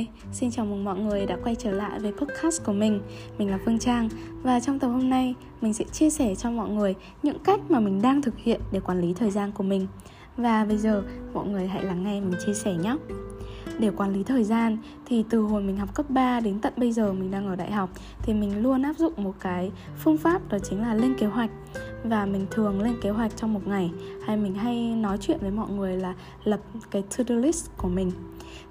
đây. Xin chào mừng mọi người đã quay trở lại với podcast của mình. Mình là Phương Trang và trong tập hôm nay, mình sẽ chia sẻ cho mọi người những cách mà mình đang thực hiện để quản lý thời gian của mình. Và bây giờ, mọi người hãy lắng nghe mình chia sẻ nhé. Để quản lý thời gian thì từ hồi mình học cấp 3 đến tận bây giờ mình đang ở đại học thì mình luôn áp dụng một cái phương pháp đó chính là lên kế hoạch và mình thường lên kế hoạch trong một ngày hay mình hay nói chuyện với mọi người là lập cái to-do list của mình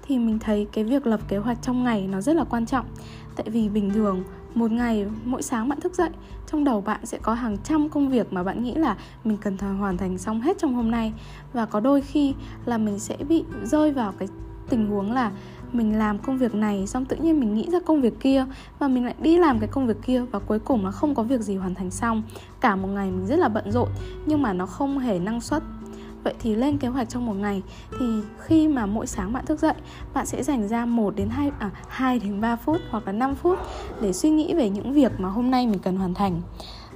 thì mình thấy cái việc lập kế hoạch trong ngày nó rất là quan trọng. Tại vì bình thường, một ngày, mỗi sáng bạn thức dậy, trong đầu bạn sẽ có hàng trăm công việc mà bạn nghĩ là mình cần hoàn thành xong hết trong hôm nay. Và có đôi khi là mình sẽ bị rơi vào cái tình huống là mình làm công việc này xong tự nhiên mình nghĩ ra công việc kia và mình lại đi làm cái công việc kia và cuối cùng là không có việc gì hoàn thành xong. Cả một ngày mình rất là bận rộn, nhưng mà nó không hề năng suất. Vậy thì lên kế hoạch trong một ngày. Thì khi mà mỗi sáng bạn thức dậy, bạn sẽ dành ra 1 đến 2 à 2 đến 3 phút hoặc là 5 phút để suy nghĩ về những việc mà hôm nay mình cần hoàn thành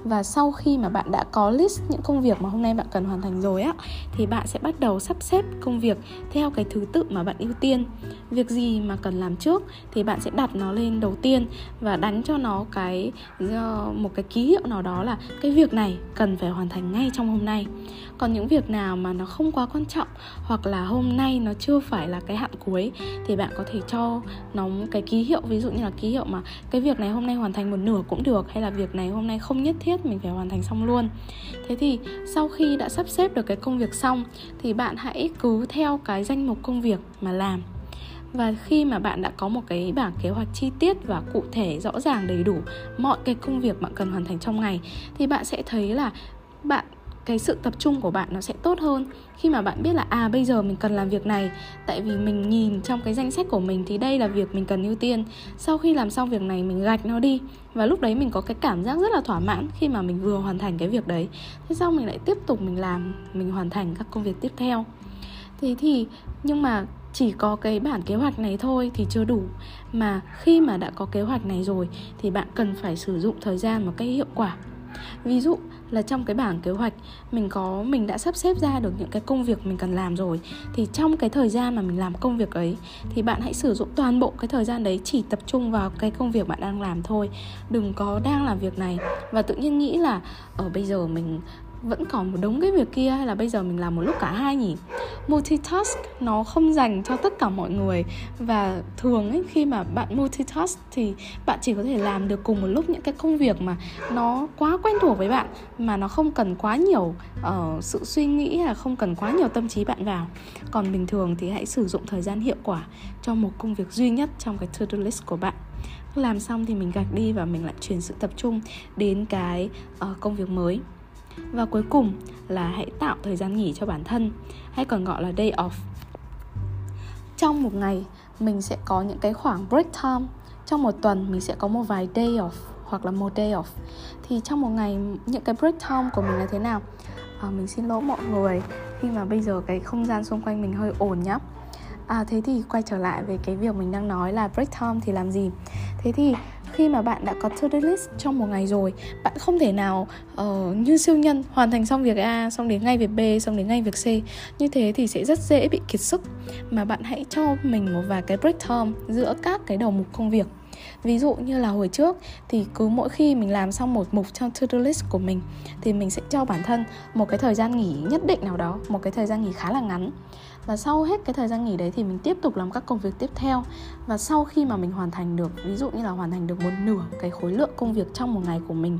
và sau khi mà bạn đã có list những công việc mà hôm nay bạn cần hoàn thành rồi á, thì bạn sẽ bắt đầu sắp xếp công việc theo cái thứ tự mà bạn ưu tiên. Việc gì mà cần làm trước thì bạn sẽ đặt nó lên đầu tiên và đánh cho nó cái ờ, một cái ký hiệu nào đó là cái việc này cần phải hoàn thành ngay trong hôm nay. Còn những việc nào mà nó không quá quan trọng hoặc là hôm nay nó chưa phải là cái hạn cuối thì bạn có thể cho nó cái ký hiệu, ví dụ như là ký hiệu mà cái việc này hôm nay hoàn thành một nửa cũng được hay là việc này hôm nay không nhất thiết mình phải hoàn thành xong luôn. Thế thì sau khi đã sắp xếp được cái công việc xong, thì bạn hãy cứ theo cái danh mục công việc mà làm. Và khi mà bạn đã có một cái bảng kế hoạch chi tiết và cụ thể, rõ ràng, đầy đủ mọi cái công việc bạn cần hoàn thành trong ngày, thì bạn sẽ thấy là bạn cái sự tập trung của bạn nó sẽ tốt hơn. Khi mà bạn biết là à bây giờ mình cần làm việc này, tại vì mình nhìn trong cái danh sách của mình thì đây là việc mình cần ưu tiên. Sau khi làm xong việc này, mình gạch nó đi. Và lúc đấy mình có cái cảm giác rất là thỏa mãn khi mà mình vừa hoàn thành cái việc đấy. Thế sau mình lại tiếp tục mình làm, mình hoàn thành các công việc tiếp theo. Thế thì, nhưng mà chỉ có cái bản kế hoạch này thôi thì chưa đủ. Mà khi mà đã có kế hoạch này rồi thì bạn cần phải sử dụng thời gian một cách hiệu quả ví dụ là trong cái bảng kế hoạch, mình có, mình đã sắp xếp ra được những cái công việc mình cần làm rồi, thì trong cái thời gian mà mình làm công việc ấy, thì bạn hãy sử dụng toàn bộ cái thời gian đấy chỉ tập trung vào cái công việc bạn đang làm thôi. Đừng có đang làm việc này. Và tự nhiên nghĩ là ở bây giờ mình vẫn còn một đống cái việc kia hay là bây giờ mình làm một lúc cả hai nhỉ? Multitask nó không dành cho tất cả mọi người. Và thường ấy khi mà bạn multitask thì bạn chỉ có thể làm được cùng một lúc những cái công việc mà nó quá quen thuộc với bạn mà nó không cần quá nhiều uh, sự suy nghĩ hay là không cần quá nhiều tâm trí bạn vào. Còn bình thường thì hãy sử dụng thời gian hiệu quả cho một công việc duy nhất trong cái to-do list của bạn. Làm xong thì mình gạch đi và mình lại chuyển sự tập trung đến cái uh, công việc mới và cuối cùng là hãy tạo thời gian nghỉ cho bản thân hay còn gọi là day off. Trong một ngày mình sẽ có những cái khoảng break time. Trong một tuần mình sẽ có một vài day off hoặc là một day off. Thì trong một ngày những cái break time của mình là thế nào? À, mình xin lỗi mọi người khi mà bây giờ cái không gian xung quanh mình hơi ồn nhá. À thế thì quay trở lại về cái việc mình đang nói là break time thì làm gì? Thế thì khi mà bạn đã có to-do list trong một ngày rồi bạn không thể nào uh, như siêu nhân hoàn thành xong việc A xong đến ngay việc B xong đến ngay việc C. Như thế thì sẽ rất dễ bị kiệt sức. Mà bạn hãy cho mình một vài cái break time giữa các cái đầu mục công việc ví dụ như là hồi trước thì cứ mỗi khi mình làm xong một mục trong to-do list của mình thì mình sẽ cho bản thân một cái thời gian nghỉ nhất định nào đó, một cái thời gian nghỉ khá là ngắn. Và sau hết cái thời gian nghỉ đấy thì mình tiếp tục làm các công việc tiếp theo. Và sau khi mà mình hoàn thành được, ví dụ như là hoàn thành được một nửa cái khối lượng công việc trong một ngày của mình,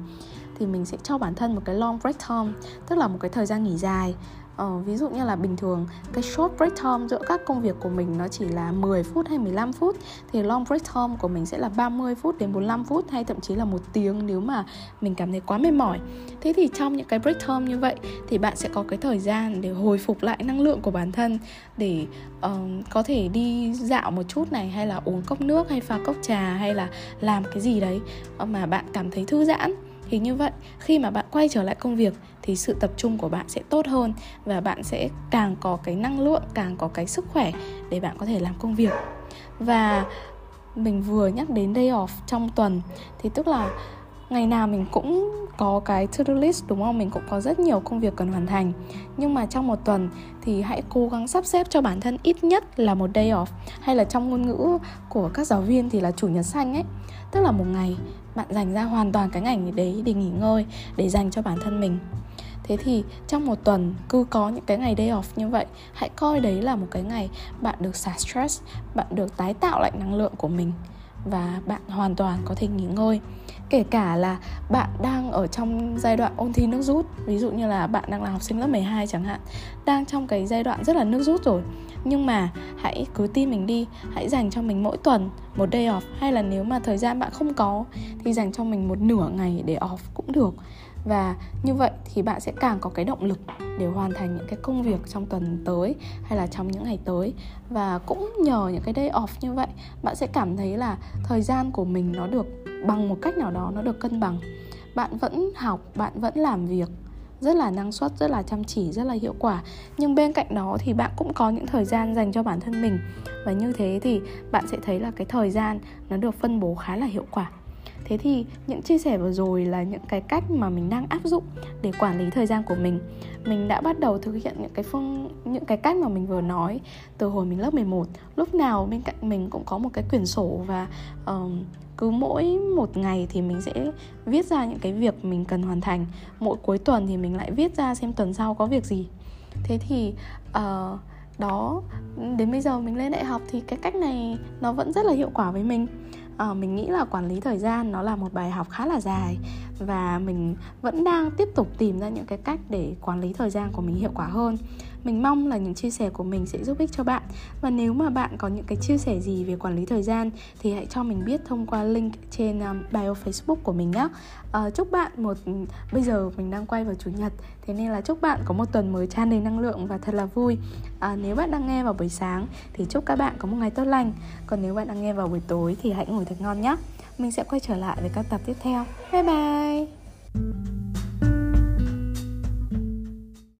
thì mình sẽ cho bản thân một cái long break time, tức là một cái thời gian nghỉ dài. Ờ, ví dụ như là bình thường cái short break time giữa các công việc của mình nó chỉ là 10 phút hay 15 phút thì long break time của mình sẽ là 30 phút đến 45 phút hay thậm chí là một tiếng nếu mà mình cảm thấy quá mệt mỏi. Thế thì trong những cái break time như vậy thì bạn sẽ có cái thời gian để hồi phục lại năng lượng của bản thân để uh, có thể đi dạo một chút này hay là uống cốc nước hay pha cốc trà hay là làm cái gì đấy mà bạn cảm thấy thư giãn thì như vậy. Khi mà bạn quay trở lại công việc thì sự tập trung của bạn sẽ tốt hơn và bạn sẽ càng có cái năng lượng, càng có cái sức khỏe để bạn có thể làm công việc. Và mình vừa nhắc đến day off trong tuần, thì tức là ngày nào mình cũng có cái to-do list, đúng không? Mình cũng có rất nhiều công việc cần hoàn thành. Nhưng mà trong một tuần thì hãy cố gắng sắp xếp cho bản thân ít nhất là một day off. Hay là trong ngôn ngữ của các giáo viên thì là chủ nhật xanh ấy. Tức là một ngày bạn dành ra hoàn toàn cái ngày đấy để nghỉ ngơi, Để dành cho bản thân mình. Thế thì trong một tuần cứ có những cái ngày day off như vậy, Hãy coi đấy là một cái ngày bạn được xả stress, Bạn được tái tạo lại năng lượng của mình Và bạn hoàn toàn có thể nghỉ ngơi kể cả là bạn đang ở trong giai đoạn ôn thi nước rút, ví dụ như là bạn đang là học sinh lớp 12 chẳng hạn, đang trong cái giai đoạn rất là nước rút rồi. Nhưng mà hãy cứ tin mình đi, hãy dành cho mình mỗi tuần một day off, hay là nếu mà thời gian bạn không có, thì dành cho mình một nửa ngày để off cũng được. Và như vậy thì bạn sẽ càng có cái động lực để hoàn thành những cái công việc trong tuần tới hay là trong những ngày tới. Và cũng nhờ những cái day off như vậy, bạn sẽ cảm thấy là thời gian của mình nó được bằng một cách nào đó nó được cân bằng. Bạn vẫn học, bạn vẫn làm việc, rất là năng suất, rất là chăm chỉ, rất là hiệu quả. Nhưng bên cạnh đó thì bạn cũng có những thời gian dành cho bản thân mình. Và như thế thì bạn sẽ thấy là cái thời gian nó được phân bố khá là hiệu quả thế thì những chia sẻ vừa rồi là những cái cách mà mình đang áp dụng để quản lý thời gian của mình. Mình đã bắt đầu thực hiện những cái phương những cái cách mà mình vừa nói từ hồi mình lớp 11 lúc nào bên cạnh mình cũng có một cái quyển sổ và uh, cứ mỗi một ngày thì mình sẽ viết ra những cái việc mình cần hoàn thành. Mỗi cuối tuần thì mình lại viết ra xem tuần sau có việc gì. Thế thì uh, đó đến bây giờ mình lên đại học thì cái cách này nó vẫn rất là hiệu quả với mình à, mình nghĩ là quản lý thời gian nó là một bài học khá là dài và mình vẫn đang tiếp tục tìm ra những cái cách để quản lý thời gian của mình hiệu quả hơn mình mong là những chia sẻ của mình sẽ giúp ích cho bạn. Và nếu mà bạn có những cái chia sẻ gì về quản lý thời gian thì hãy cho mình biết thông qua link trên um, bio facebook của mình nhé à, ờ, chúc bạn một ừ, bây giờ mình đang quay vào chủ nhật thế nên là chúc bạn có một tuần mới tràn đầy năng lượng và thật là vui. À, nếu bạn đang nghe vào buổi sáng thì chúc các bạn có một ngày tốt lành. Còn nếu bạn đang nghe vào buổi tối thì hãy ngủ thật ngon nhé mình sẽ quay trở lại với các tập tiếp theo. Bye bye!